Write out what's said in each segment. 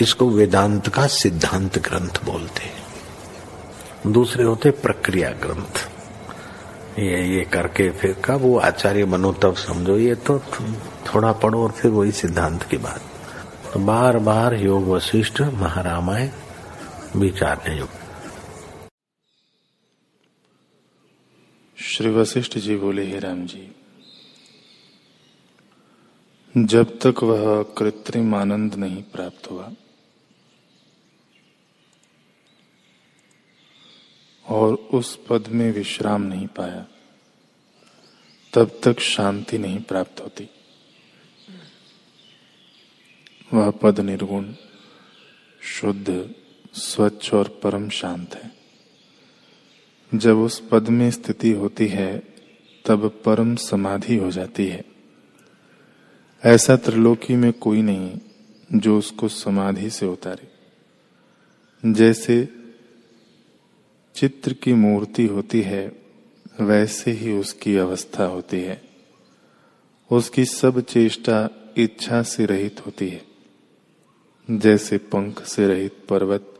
इसको वेदांत का सिद्धांत ग्रंथ बोलते हैं। दूसरे होते प्रक्रिया ग्रंथ। ये ये करके फिर कब वो आचार्य बनो, तब समझो, ये तो थोड़ा पढ़ो और फिर वही सिद्धांत की बात। तो बार बार योग वशिष्ठ महारामायण विचारने योग श्री वशिष्ठ जी बोले, हे राम जी, जब तक वह कृत्रिम आनंद नहीं प्राप्त हुआ और उस पद में विश्राम नहीं पाया। तब तक शांति नहीं प्राप्त होती। वह पद निर्गुण, शुद्ध, स्वच्छ और परम शांत है। जब उस पद में स्थिति होती है, तब परम समाधि हो जाती है। ऐसा त्रिलोकी में कोई नहीं जो उसको समाधि से उतारे। जैसे चित्र की मूर्ति होती है, वैसे ही उसकी अवस्था होती है। उसकी सब चेष्टा इच्छा से रहित होती है। जैसे पंख से रहित पर्वत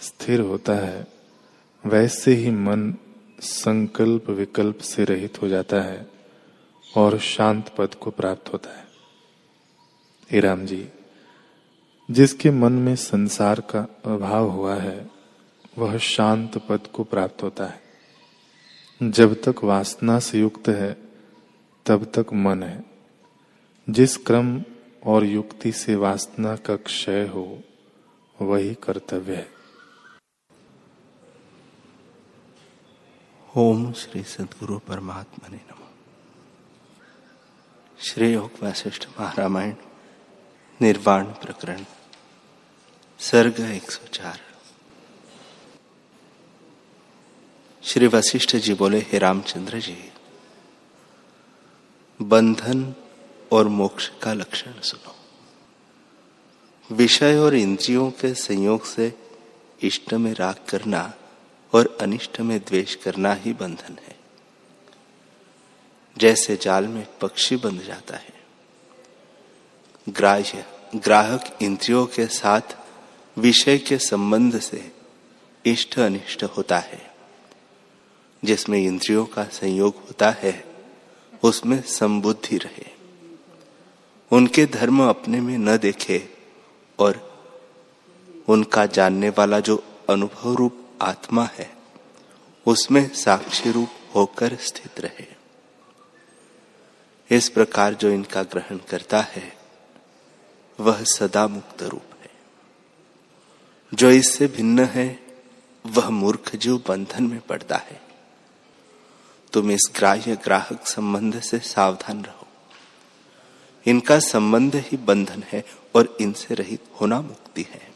स्थिर होता है, वैसे ही मन संकल्प विकल्प से रहित हो जाता है और शांत पद को प्राप्त होता है। हे राम जी, जिसके मन में संसार का अभाव हुआ है वह शांत पद को प्राप्त होता है। जब तक वासना से युक्त है, तब तक मन है। जिस क्रम और युक्ति से वासना का क्षय हो, वही कर्तव्य है। ओम श्री सदगुरु परमात्मा ने नमो। श्री योग वशिष्ठ महारामायण, निर्वाण प्रकरण, सर्ग 104 श्री वशिष्ठ जी बोले, हे रामचंद्र जी, बंधन और मोक्ष का लक्षण सुनो। विषय और इंद्रियों के संयोग से इष्ट में राग करना और अनिष्ट में द्वेष करना ही बंधन है। जैसे जाल में पक्षी बंध जाता है, ग्राह्य, ग्राहक इंद्रियों के साथ विषय के संबंध से इष्ट अनिष्ट होता है। जिसमें इंद्रियों का संयोग होता है, उसमें संबुद्धि रहे। उनके धर्म अपने में न देखे और उनका जानने वाला जो अनुभव रूप आत्मा है, उसमें साक्षी रूप होकर स्थित रहे। इस प्रकार जो इनका ग्रहण करता है, वह सदा मुक्त रूप है। जो इससे भिन्न है, वह मूर्ख जीव बंधन में पड़ता है। तुम इस ग्राह्य ग्राहक संबंध से सावधान रहो। इनका संबंध ही बंधन है और इनसे रहित होना मुक्ति है।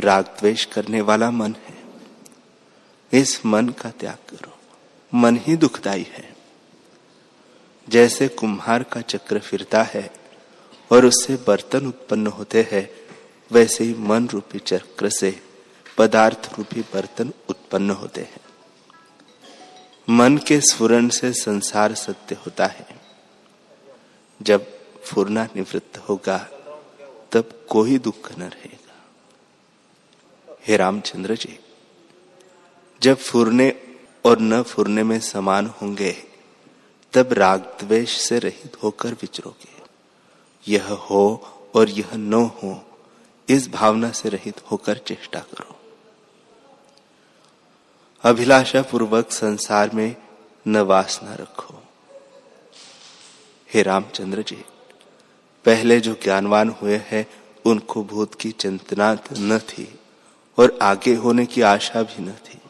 राग द्वेष करने वाला मन है। इस मन का त्याग करो। मन ही दुखदाई है। जैसे कुम्हार का चक्र फिरता है और उससे बर्तन उत्पन्न होते हैं, वैसे ही मन रूपी चक्र से पदार्थ रूपी बर्तन उत्पन्न होते हैं। मन के स्फुरन से संसार सत्य होता है। जब फुरना निवृत्त होगा, तब कोई दुख न रहेगा। हे रामचंद्र जी, जब फुरने और न फुरने में समान होंगे, तब राग द्वेष से रहित होकर विचरोगे। यह हो और यह न हो, इस भावना से रहित होकर चेष्टा करो। अभिलाषा पूर्वक संसार में न वासना रखो। हे रामचंद्र जी, पहले जो ज्ञानवान हुए हैं, उनको भूत की चिंतना न थी और आगे होने की आशा भी न थी।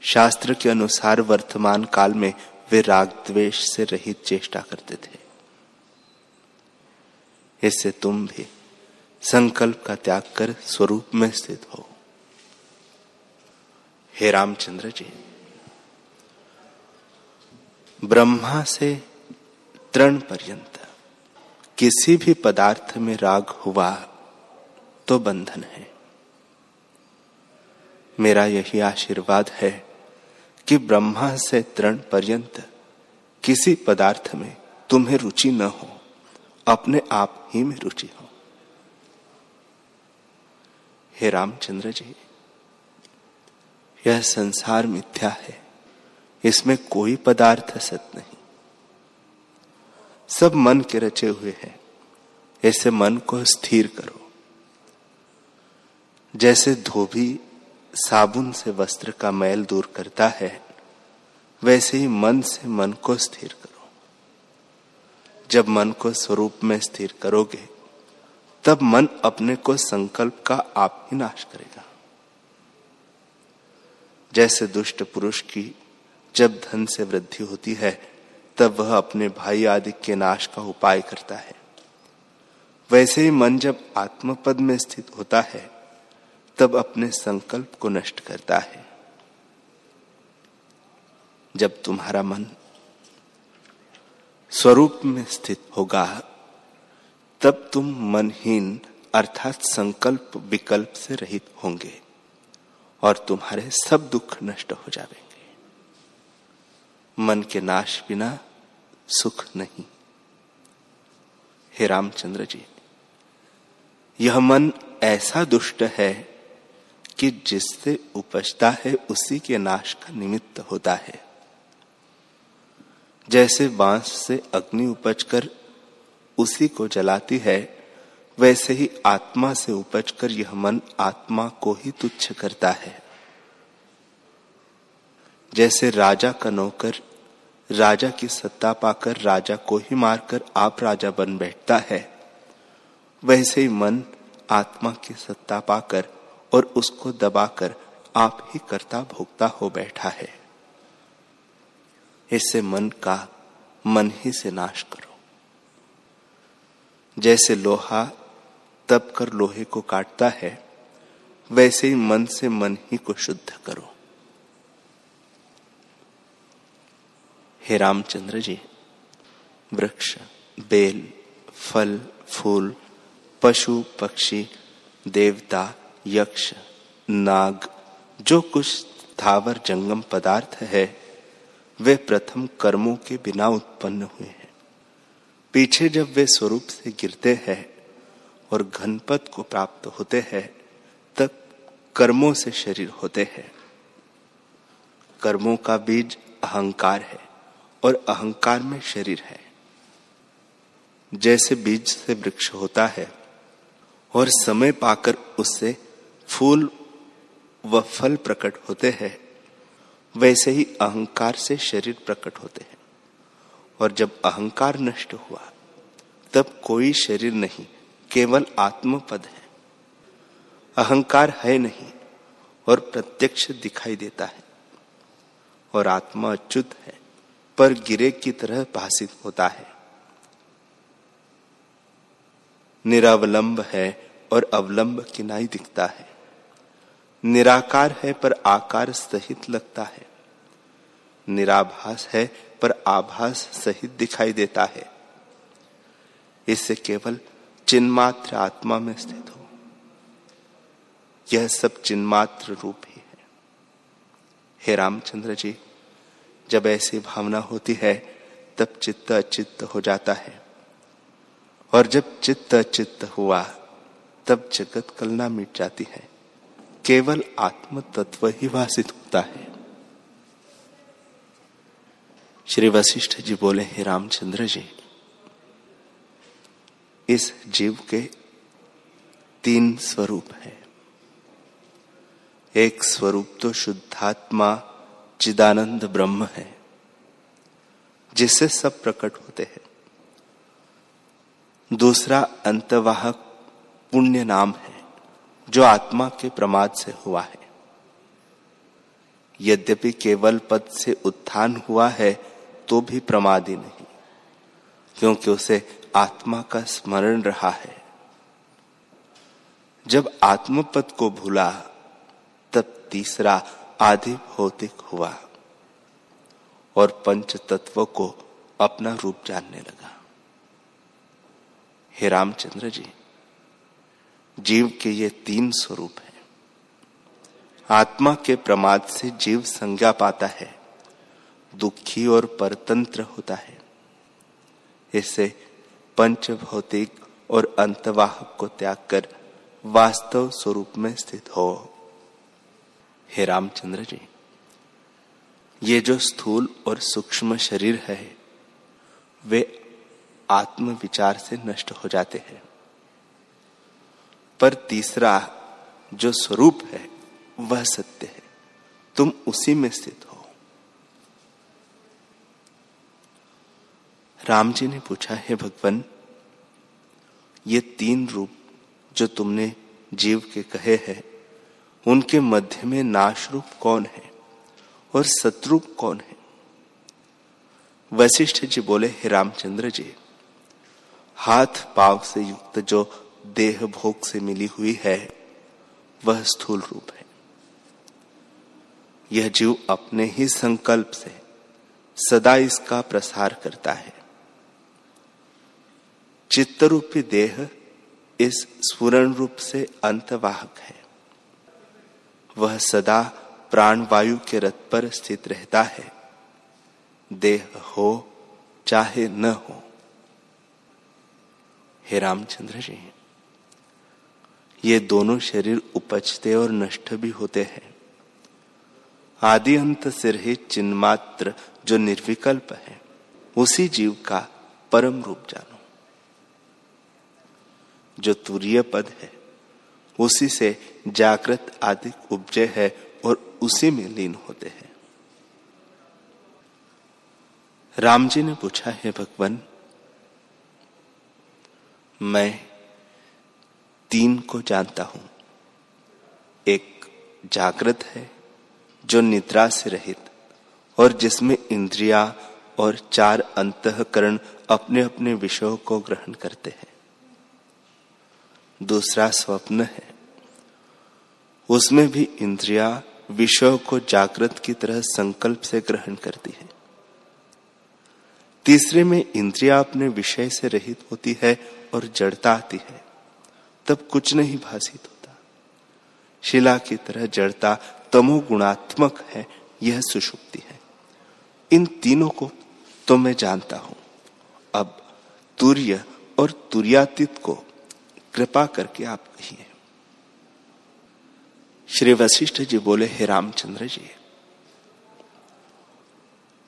शास्त्र के अनुसार वर्तमान काल में वे राग द्वेष से रहित चेष्टा करते थे। इससे तुम भी संकल्प का त्याग कर स्वरूप में स्थित हो। हे रामचंद्र जी, ब्रह्मा से तृण पर्यंत किसी भी पदार्थ में राग हुआ तो बंधन है। मेरा यही आशीर्वाद है कि ब्रह्मा से तृण पर्यंत किसी पदार्थ में तुम्हें रुचि न हो, अपने आप ही में रुचि हो। हे रामचंद्र जी यह संसार मिथ्या है। इसमें कोई पदार्थ सत नहीं। सब मन के रचे हुए हैं। ऐसे मन को स्थिर करो। जैसे धोबी साबुन से वस्त्र का मैल दूर करता है, वैसे ही मन से मन को स्थिर करो। जब मन को स्वरूप में स्थिर करोगे, तब मन अपने को संकल्प का आप ही नाश करेगा। जैसे दुष्ट पुरुष की जब धन से वृद्धि होती है, तब वह अपने भाई आदि के नाश का उपाय करता है। वैसे ही मन जब आत्मपद में स्थित होता है, तब अपने संकल्प को नष्ट करता है। जब तुम्हारा मन स्वरूप में स्थित होगा, तब तुम मनहीन अर्थात संकल्प विकल्प से रहित होंगे। और तुम्हारे सब दुख नष्ट हो जाएँगे। मन के नाश बिना सुख नहीं। हे रामचंद्र जी, यह मन ऐसा दुष्ट है कि जिससे उपजता है, उसी के नाश का निमित्त होता है। जैसे बाँस से अग्नि उपजकर उसी को जलाती है वैसे ही आत्मा से उपजकर यह मन आत्मा को ही तुच्छ करता है। जैसे राजा का नौकर राजा की सत्ता पाकर राजा को ही मारकर आप राजा बन बैठता है, वैसे ही मन आत्मा की सत्ता पाकर और उसको दबाकर आप ही करता भोगता हो बैठा है। इससे मन का मन ही से नाश करो। जैसे लोहा तब कर लोहे को काटता है, वैसे ही मन से मन ही को शुद्ध करो। हे रामचंद्र जी, वृक्ष, बेल, फल, फूल, पशु, पक्षी, देवता, यक्ष, नाग, जो कुछ थावर जंगम पदार्थ है, वे प्रथम कर्मों के बिना उत्पन्न हुए हैं। पीछे जब वे स्वरूप से गिरते हैं और घनपत को प्राप्त होते हैं, तब कर्मों से शरीर होते हैं। कर्मों का बीज अहंकार है और अहंकार में शरीर है। जैसे बीज से वृक्ष होता है और समय पाकर उससे फूल व फल प्रकट होते हैं, वैसे ही अहंकार से शरीर प्रकट होते हैं। और जब अहंकार नष्ट हुआ, तब कोई शरीर नहीं केवल आत्मपद है। अहंकार है नहीं और प्रत्यक्ष दिखाई देता है। और आत्मा अच्युत है, पर गिरे की तरह भाषित होता है। निरावलंब है और अवलंब किनाई दिखता है। निराकार है, पर आकार सहित लगता है। निराभास है, पर आभास सहित दिखाई देता है। इससे केवल चिन्मात्र आत्मा में स्थित हो, यह सब चिन्मात्र रूप ही है। हे रामचंद्र जी, जब ऐसी भावना होती है, तब चित्त अचित्त हो जाता है। और जब चित्त अचित्त हुआ, तब जगत कलना मिट जाती है। केवल आत्म तत्व ही भाषित होता है। श्री वशिष्ठ जी बोले, हे रामचंद्र जी इस जीव के तीन स्वरूप है। एक स्वरूप तो शुद्धात्मा चिदानंद ब्रह्म है, जिससे सब प्रकट होते हैं। दूसरा अंतवाहक पुण्य नाम है, जो आत्मा के प्रमाद से हुआ है। यद्यपि केवल पद से उत्थान हुआ है तो भी प्रमादी नहीं, क्योंकि उसे आत्मा का स्मरण रहा है। जब आत्मपद को भूला, तब तीसरा आदि भौतिक हुआ और पंच तत्व को अपना रूप जानने लगा। हे रामचंद्र जी, जीव के ये तीन स्वरूप हैं। आत्मा के प्रमाद से जीव संज्ञा पाता है, दुखी और परतंत्र होता है। इससे पंच भौतिक और अंतवाहक को त्याग कर वास्तव स्वरूप में स्थित हो। हे रामचंद्र जी, ये जो स्थूल और सूक्ष्म शरीर है, वे आत्म विचार से नष्ट हो जाते हैं। पर तीसरा जो स्वरूप है, वह सत्य है। तुम उसी में स्थित हो। राम जी ने पूछा, है भगवान, ये तीन रूप जो तुमने जीव के कहे हैं, उनके मध्य में नाश रूप कौन है और सतरूप कौन है? वशिष्ठ जी बोले, हे रामचंद्र जी, हाथ पाव से युक्त जो देह भोग से मिली हुई है, वह स्थूल रूप है। यह जीव अपने ही संकल्प से सदा इसका प्रसार करता है। चित्तरूपी देह इस स्फुरण रूप से अंतवाहक है। वह सदा प्राण वायु के रथ पर स्थित रहता है। देह हो, चाहे न हो। हे रामचंद्र जी, ये दोनों शरीर उपजते और नष्ट भी होते हैं। आदि अंत सिर ही चिन्मात्र जो निर्विकल्प है, उसी जीव का परम रूप जानो। जो तुरीय पद है, उसी से जागृत आदि उपजय है और उसी में लीन होते हैं। राम जी ने पूछा, है भगवान, मैं तीन को जानता हूँ। एक जागृत है, जो निद्रा से रहित, और जिसमें इंद्रिया और चार अंतकरण अपने अपने विषयों को ग्रहण करते हैं। दूसरा स्वप्न है। उसमें भी इंद्रिया विषयों को जागृत की तरह संकल्प से ग्रहण करती है। तीसरे में इंद्रिया अपने विषय से रहित होती है और जड़ता आती है। तब कुछ नहीं भाषित होता। शिला की तरह जड़ता तमो गुणात्मक है, यह सुषुप्ति है। इन तीनों को तो मैं जानता हूँ। अब तूर्य और तुर्यातीत को कृपा करके आप कहिए श्री वशिष्ठ जी बोले, हे रामचंद्र जी,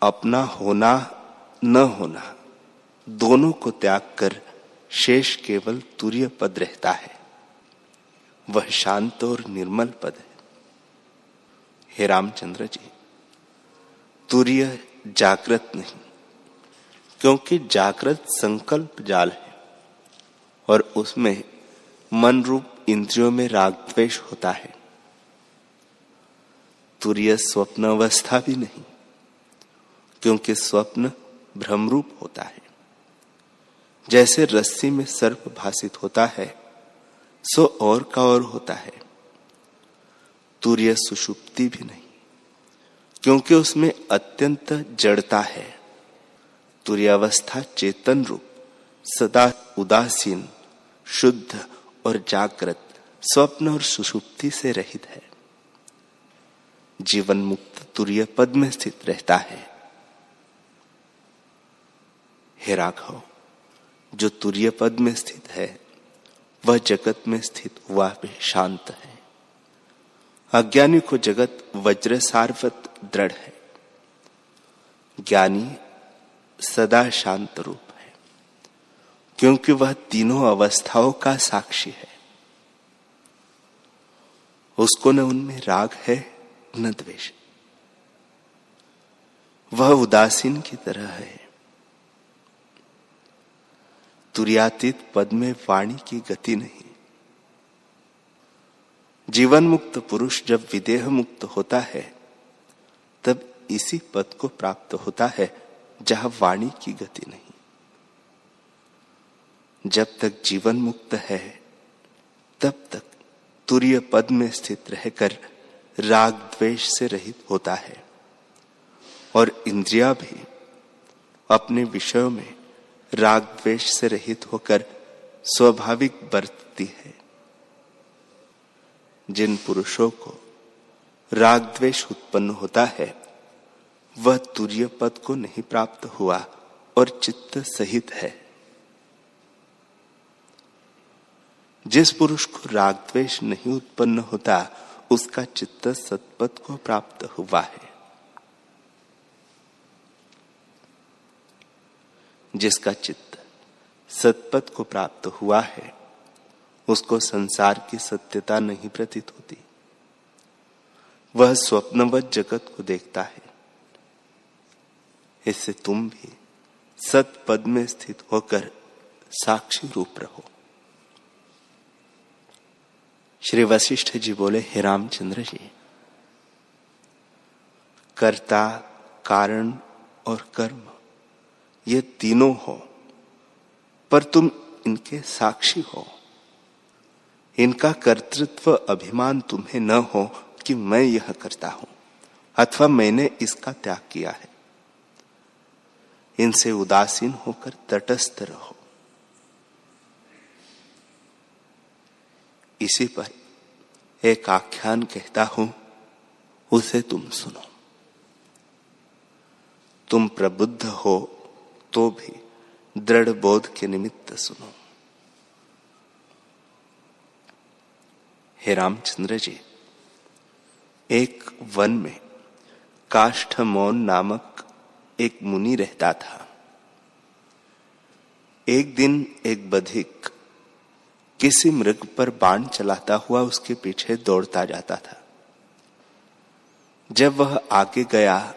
अपना होना, न होना, दोनों को त्याग कर शेष केवल तुर्य पद रहता है। वह शांत और निर्मल पद है। हे रामचंद्र जी, तुर्य जागृत नहीं, क्योंकि जागृत संकल्प जाल है और उसमें मन रूप इंद्रियों में राग द्वेष होता है। तुरीय स्वप्न अवस्था भी नहीं, क्योंकि स्वप्न भ्रमरूप होता है। जैसे रस्सी में सर्प भाषित होता है, सो और का और होता है। तुर्य सुषुप्ति भी नहीं, क्योंकि उसमें अत्यंत जड़ता है। तुर्यावस्था चेतन रूप, सदा उदासीन, शुद्ध और जागृत स्वप्न और सुषुप्ति से रहित है। जीवन मुक्त तुरय पद में स्थित रहता है। हे राघव, जो तुरीय पद में स्थित है, वह जगत में स्थित हुआ भी शांत है। अज्ञानी को जगत वज्र सार्वत दृढ़ है। ज्ञानी सदा शांत रूप क्योंकि वह तीनों अवस्थाओं का साक्षी है। उसको न उनमें राग है, न द्वेष। वह उदासीन की तरह है। तुरियातीत पद में वाणी की गति नहीं। जीवन मुक्त पुरुष जब विदेह मुक्त होता है, तब इसी पद को प्राप्त होता है, जहाँ वाणी की गति नहीं। जब तक जीवन मुक्त है, तब तक तुरीय पद में स्थित रहकर राग द्वेष से रहित होता है। और इंद्रिया भी अपने विषयों में राग द्वेष से रहित होकर स्वाभाविक बरतती है। जिन पुरुषों को राग द्वेष उत्पन्न होता है, वह तुरीय पद को नहीं प्राप्त हुआ और चित्त सहित है। जिस पुरुष को राग द्वेष नहीं उत्पन्न होता, उसका चित्त सतपथ को प्राप्त हुआ है। जिसका चित्त सतपथ को प्राप्त हुआ है, उसको संसार की सत्यता नहीं प्रतीत होती। वह स्वप्नवत जगत को देखता है। इससे तुम भी सत पद में स्थित होकर साक्षी रूप रहो। श्री वशिष्ठ जी बोले, हे रामचंद्र जी, कर्ता, कारण और कर्म, ये तीनों हो, पर तुम इनके साक्षी हो। इनका कर्तृत्व अभिमान तुम्हें न हो कि मैं यह करता हूँ, अथवा मैंने इसका त्याग किया है। इनसे उदासीन होकर तटस्थ रहो। इसी पर एक आख्यान कहता हूँ, उसे तुम सुनो। तुम प्रबुद्ध हो तो भी दृढ़ बोध के निमित्त सुनो। हे रामचंद्र जी, एक वन में काष्ठ मौन नामक एक मुनि रहता था। एक दिन एक बधिक किसी मृग पर बाण चलाता हुआ उसके पीछे दौड़ता जाता था। जब वह आगे गया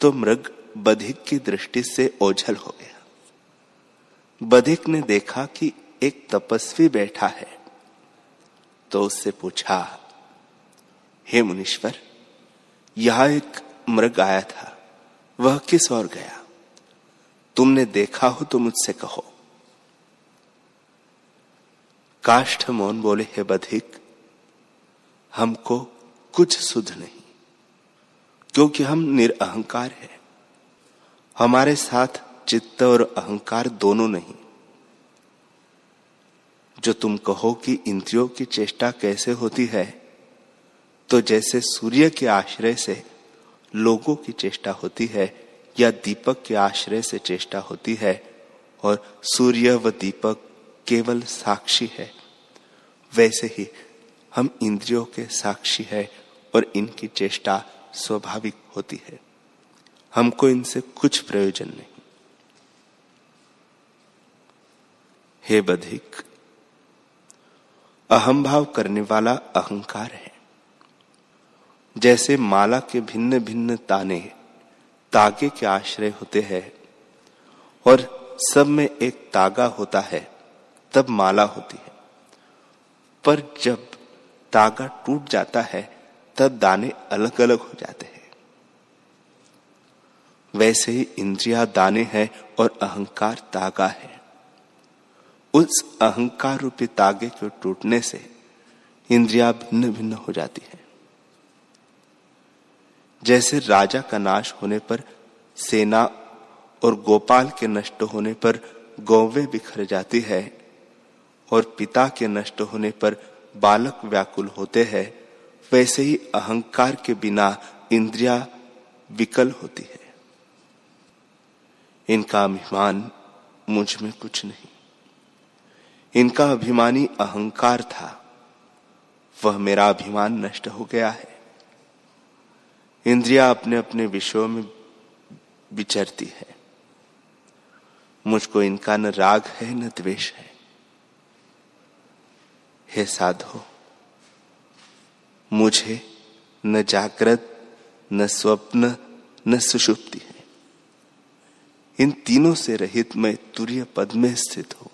तो मृग बधिक की दृष्टि से ओझल हो गया। बधिक ने देखा कि एक तपस्वी बैठा है। तो उससे पूछा, हे मुनीश्वर, यहाँ एक मृग आया था। वह किस ओर गया? तुमने देखा हो तो मुझसे कहो। काष्ठ मौन बोले, हे बधिक, हमको कुछ सुध नहीं, क्योंकि हम निरअहकार है। हमारे साथ चित्त और अहंकार दोनों नहीं। जो तुम कहो कि इंद्रियों की चेष्टा कैसे होती है तो जैसे सूर्य के आश्रय से लोगों की चेष्टा होती है, या दीपक के आश्रय से चेष्टा होती है, और सूर्य व दीपक केवल साक्षी है। वैसे ही हम इंद्रियों के साक्षी है और इनकी चेष्टा स्वाभाविक होती है। हमको इनसे कुछ प्रयोजन नहीं। हे बधिक अहम भाव करने वाला अहंकार है। जैसे माला के भिन्न भिन्न ताने तागे के आश्रय होते हैं और सब में एक तागा होता है। तब माला होती है। पर जब तागा टूट जाता है, तब दाने अलग अलग हो जाते हैं। वैसे ही इंद्रिया दाने हैं और अहंकार तागा है। उस अहंकार रूपी तागे के टूटने से इंद्रिया भिन्न भिन्न हो जाती है। जैसे राजा का नाश होने पर सेना और गोपाल के नष्ट होने पर गौवे बिखर जाती है और पिता के नष्ट होने पर बालक व्याकुल होते हैं, वैसे ही अहंकार के बिना इंद्रिया विकल होती है। इनका अभिमान मुझमें कुछ नहीं। इनका अभिमानी अहंकार था। वह मेरा अभिमान नष्ट हो गया है। इंद्रिया अपने अपने विषयों में विचरती है। मुझको इनका न राग है, न द्वेष है। हे साधो, मुझे न जागृत, न स्वप्न, न सुषुप्ति है। इन तीनों से रहित मैं तुरय पद में स्थित हूँ।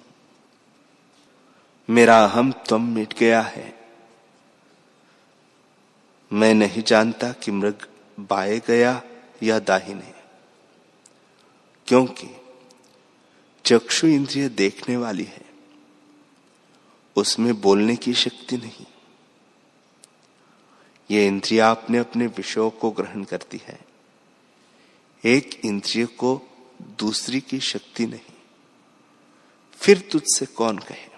मेरा अहम तम मिट गया है। मैं नहीं जानता कि मृग बाए गया या दाहिने। क्योंकि चक्षु इंद्रिय देखने वाली है। उसमें बोलने की शक्ति नहीं। ये इंद्रिया अपने अपने विषयों को ग्रहण करती है। एक इंद्रिय को दूसरी की शक्ति नहीं। फिर तुझसे कौन कहे?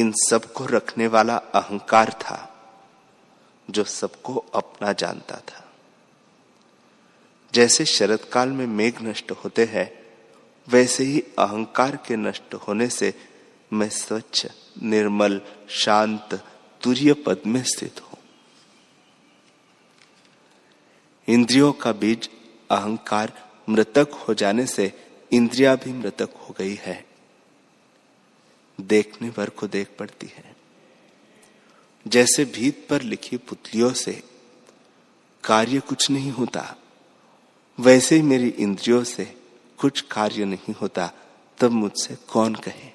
इन सबको रखने वाला अहंकार था, जो सबको अपना जानता था। जैसे शरद काल में मेघ नष्ट होते हैं, वैसे ही अहंकार के नष्ट होने से मैं स्वच्छ, निर्मल, शांत, तुरीय पद में स्थित हूँ। इंद्रियों का बीज अहंकार मृतक हो जाने से इंद्रिया भी मृतक हो गई है। देखने पर को देख पड़ती है। जैसे भीत पर लिखी पुतलियों से कार्य कुछ नहीं होता, वैसे ही मेरी इंद्रियों से कुछ कार्य नहीं होता, तब मुझसे कौन कहे?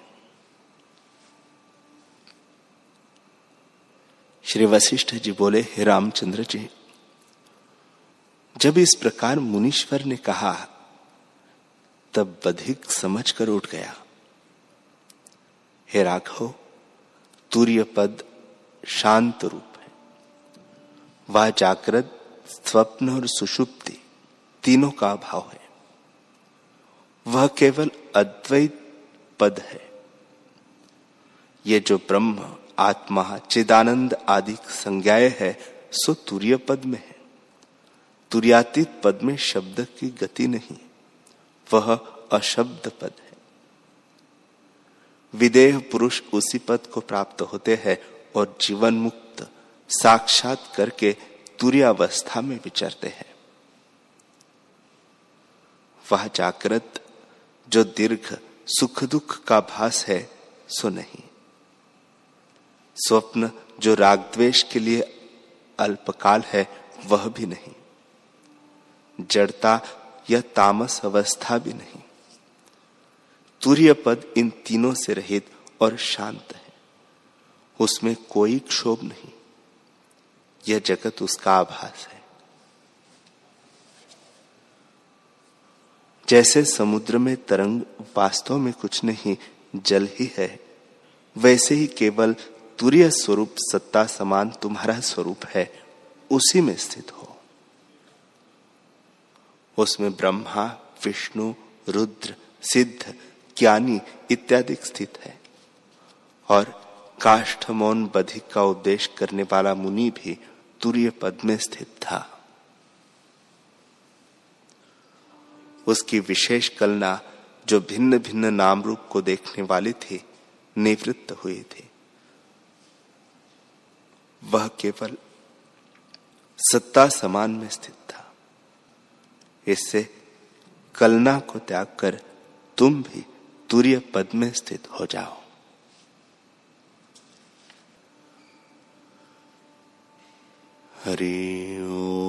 श्री वशिष्ठ जी बोले, हे रामचंद्र जी, जब इस प्रकार मुनीश्वर ने कहा, तब अधिक समझ कर उठ गया। हे राघव, तूर्य पद शांत रूप है। वह जागृत, स्वप्न और सुषुप्ति तीनों का अभाव है। वह केवल अद्वैत पद है। ये जो ब्रह्म आत्मा चिदानंद आदि संज्ञाए है, सो तुर्य पद में है। तुर्यातीत पद में शब्द की गति नहीं, वह अशब्द पद है। विदेह पुरुष उसी पद को प्राप्त होते हैं और जीवन मुक्त साक्षात करके तुर्यावस्था में विचरते हैं। वह जागृत, जो दीर्घ, सुख दुख का भास है, सो नहीं। स्वप्न, जो राग द्वेष के लिए अल्पकाल है, वह भी नहीं। जड़ता या तामस अवस्था भी नहीं। तुर्य पद इन तीनों से रहित और शांत है। उसमें कोई क्षोभ नहीं। यह जगत उसका आभास है। जैसे समुद्र में तरंग वास्तव में कुछ नहीं, जल ही है, वैसे ही केवल तुरीय स्वरूप सत्ता समान तुम्हारा स्वरूप है, उसी में स्थित हो। उसमें ब्रह्मा, विष्णु, रुद्र, सिद्ध, ज्ञानी इत्यादि स्थित है। और काष्ठ मौन बधिक का उपदेश करने वाला मुनि भी तुरीय पद में स्थित था। उसकी विशेष कलना जो भिन्न भिन्न नाम रूप को देखने वाली थी, निवृत्त हुई थी। वह केवल सत्ता समान में स्थित था। इससे कलना को त्याग कर तुम भी तूर्य पद में स्थित हो जाओ। हरि हरि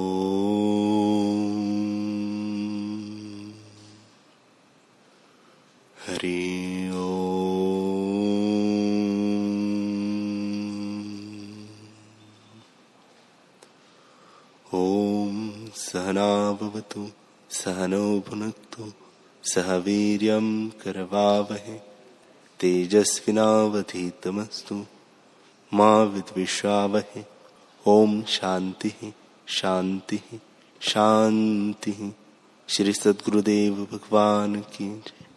सहनावतु सहनौ भुनक्तु, सह वीर्यं करवावहे। तेजस्विनावधीतमस्तु, मा विद्विषावहे। शांति शांति शांति श्री सद्गुरुदेव भगवान की जय।